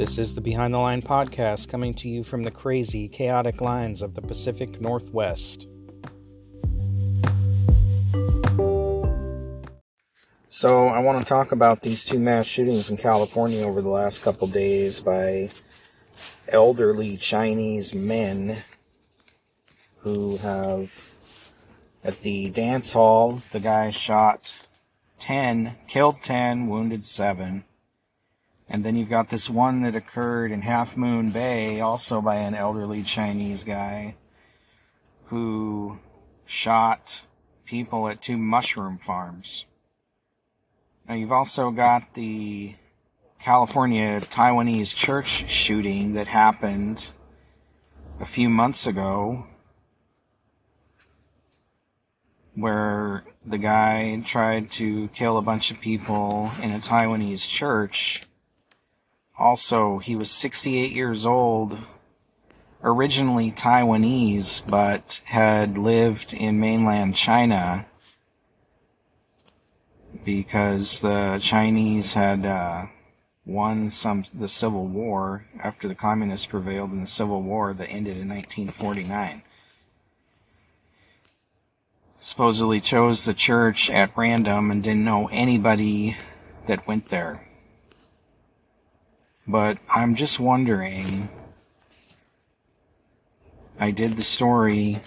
This is the Behind the Line podcast coming to you from the crazy, chaotic lines of the Pacific Northwest. So, I want to talk about these two mass shootings in California over the last couple days by elderly Chinese men who have, at the dance hall, the guy shot 10, killed 10, wounded 7 and then you've got this one that occurred in Half Moon Bay, also by an elderly Chinese guy who shot people at two mushroom farms. Now you've also got the California Taiwanese church shooting that happened a few months ago where the guy tried to kill a bunch of people in a Taiwanese church also, he was 68 years old, originally Taiwanese, but had lived in mainland China because the Chinese had uh, won some the Civil War after the Communists prevailed in the Civil War that ended in 1949. Supposedly chose the church at random and didn't know anybody that went there. But I'm just wondering. I did the story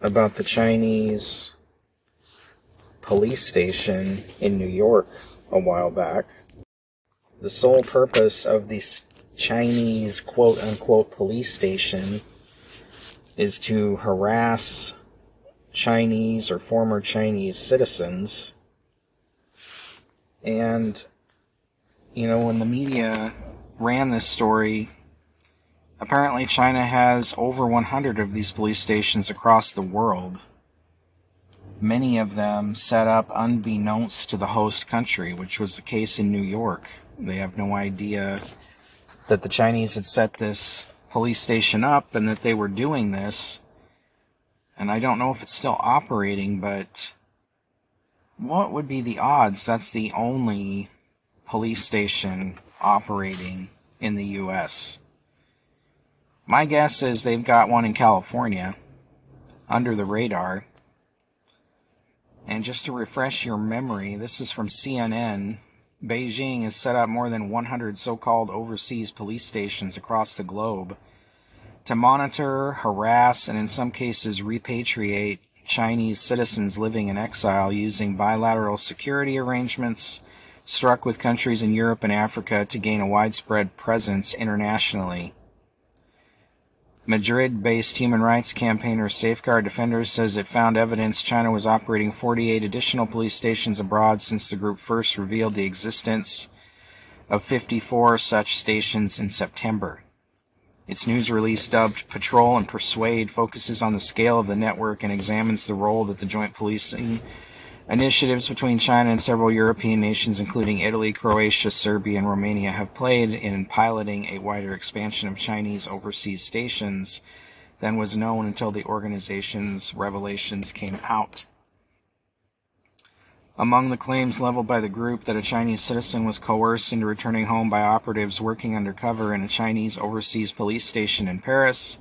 about the Chinese police station in New York a while back. The sole purpose of this Chinese quote unquote police station is to harass Chinese or former Chinese citizens. And, you know, when the media ran this story, apparently China has over 100 of these police stations across the world. Many of them set up unbeknownst to the host country, which was the case in New York. They have no idea that the Chinese had set this police station up and that they were doing this. And I don't know if it's still operating, but what would be the odds that's the only police station operating in the U.S. My guess is they've got one in California under the radar. And just to refresh your memory, this is from CNN. Beijing has set up more than 100 so called overseas police stations across the globe to monitor, harass, and in some cases repatriate Chinese citizens living in exile using bilateral security arrangements struck with countries in Europe and Africa to gain a widespread presence internationally. Madrid based human rights campaigner Safeguard Defenders says it found evidence China was operating 48 additional police stations abroad since the group first revealed the existence of 54 such stations in September. Its news release, dubbed Patrol and Persuade, focuses on the scale of the network and examines the role that the joint policing Initiatives between China and several European nations, including Italy, Croatia, Serbia, and Romania, have played in piloting a wider expansion of Chinese overseas stations than was known until the organization's revelations came out. Among the claims leveled by the group that a Chinese citizen was coerced into returning home by operatives working undercover in a Chinese overseas police station in Paris,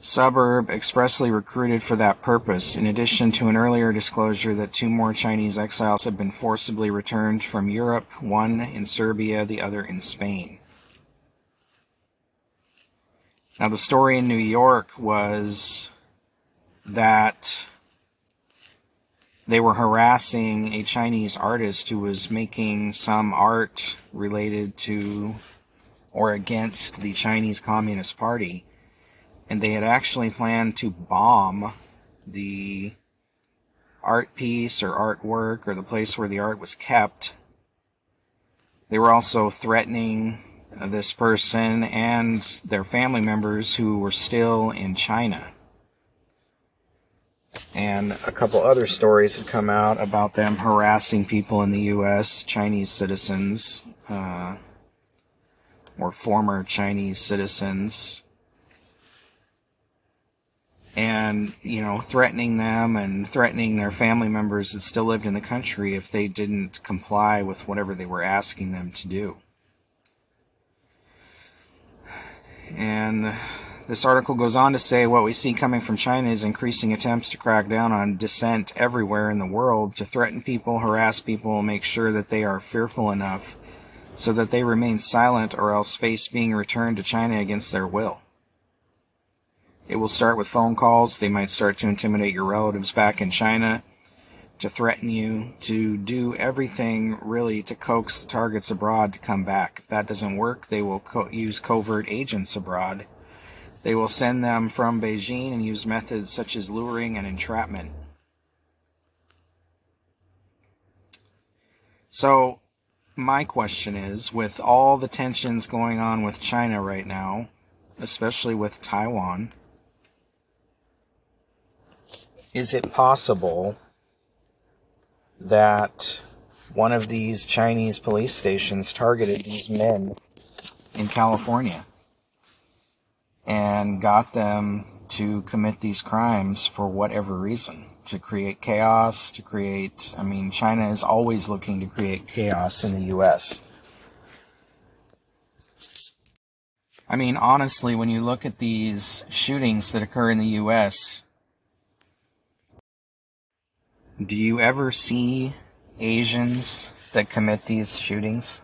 suburb expressly recruited for that purpose, in addition to an earlier disclosure that two more Chinese exiles had been forcibly returned from Europe, one in Serbia, the other in Spain. Now, the story in New York was that they were harassing a Chinese artist who was making some art related to or against the Chinese Communist Party and they had actually planned to bomb the art piece or artwork or the place where the art was kept. They were also threatening this person and their family members who were still in China. And a couple other stories had come out about them harassing people in the U.S., Chinese citizens, uh, or former Chinese citizens, and you know threatening them and threatening their family members that still lived in the country if they didn't comply with whatever they were asking them to do. And this article goes on to say what we see coming from China is increasing attempts to crack down on dissent everywhere in the world, to threaten people, harass people, make sure that they are fearful enough so that they remain silent or else face being returned to China against their will. It will start with phone calls. They might start to intimidate your relatives back in China, to threaten you, to do everything really to coax the targets abroad to come back. If that doesn't work, they will co- use covert agents abroad they will send them from Beijing and use methods such as luring and entrapment. So, my question is with all the tensions going on with China right now, especially with Taiwan, is it possible that one of these Chinese police stations targeted these men in California? and got them to commit these crimes for whatever reason to create chaos, to create, I mean, China is always looking to create chaos in the US. I mean, honestly, when you look at these shootings that occur in the US, do you ever see Asians that commit these shootings?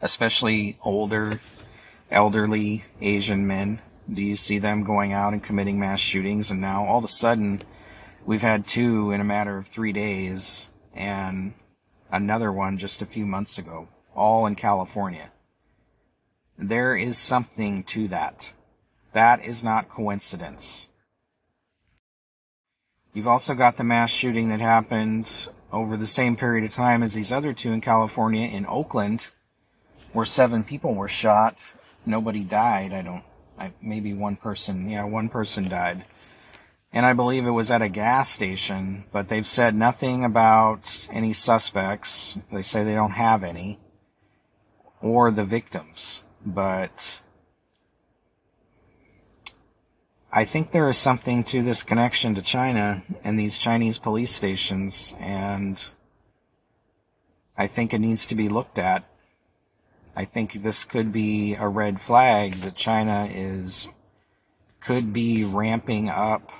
Especially older, elderly Asian men? do you see them going out and committing mass shootings? And now all of a sudden, we've had two in a matter of three days, and another one just a few months ago, all in California. There is something to that. That is not coincidence. You've also got the mass shooting that happened over the same period of time as these other two in California in Oakland, where seven people were shot. Nobody died, I don't I, maybe one person, yeah, one person died. And I believe it was at a gas station, but they've said nothing about any suspects. They say they don't have any, or the victims. But I think there is something to this connection to China and these Chinese police stations, and I think it needs to be looked at. I think this could be a red flag that China is could be ramping up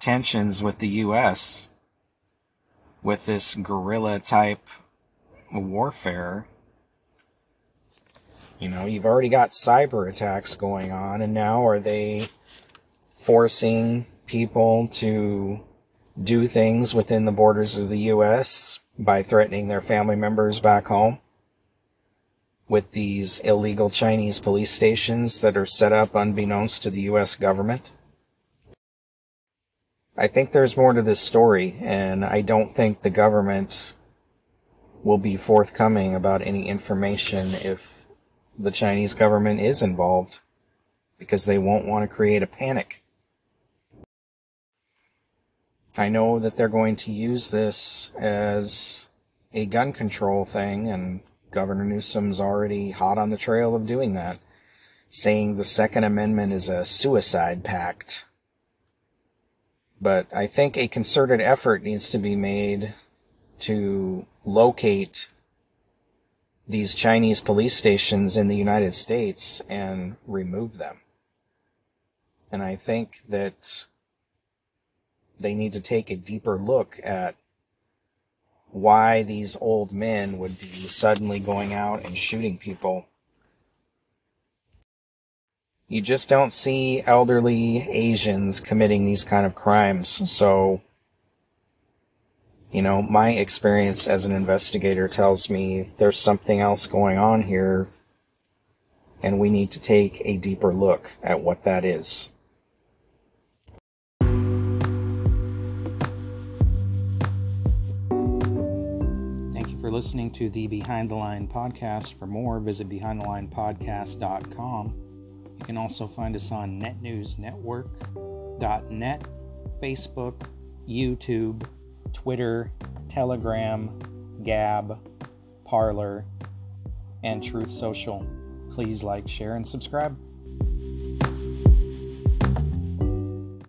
tensions with the US with this guerrilla type warfare. You know, you've already got cyber attacks going on, and now are they forcing people to do things within the borders of the US by threatening their family members back home? with these illegal Chinese police stations that are set up unbeknownst to the US government. I think there's more to this story, and I don't think the government will be forthcoming about any information if the Chinese government is involved, because they won't want to create a panic. I know that they're going to use this as a gun control thing and Governor Newsom's already hot on the trail of doing that, saying the Second Amendment is a suicide pact. But I think a concerted effort needs to be made to locate these Chinese police stations in the United States and remove them. And I think that they need to take a deeper look at why these old men would be suddenly going out and shooting people. You just don't see elderly Asians committing these kind of crimes. So, you know, my experience as an investigator tells me there's something else going on here, and we need to take a deeper look at what that is. For listening to the Behind the Line podcast. For more, visit behindthelinepodcast.com. You can also find us on netnewsnetwork.net, Facebook, YouTube, Twitter, Telegram, Gab, Parler, and Truth Social. Please like, share, and subscribe.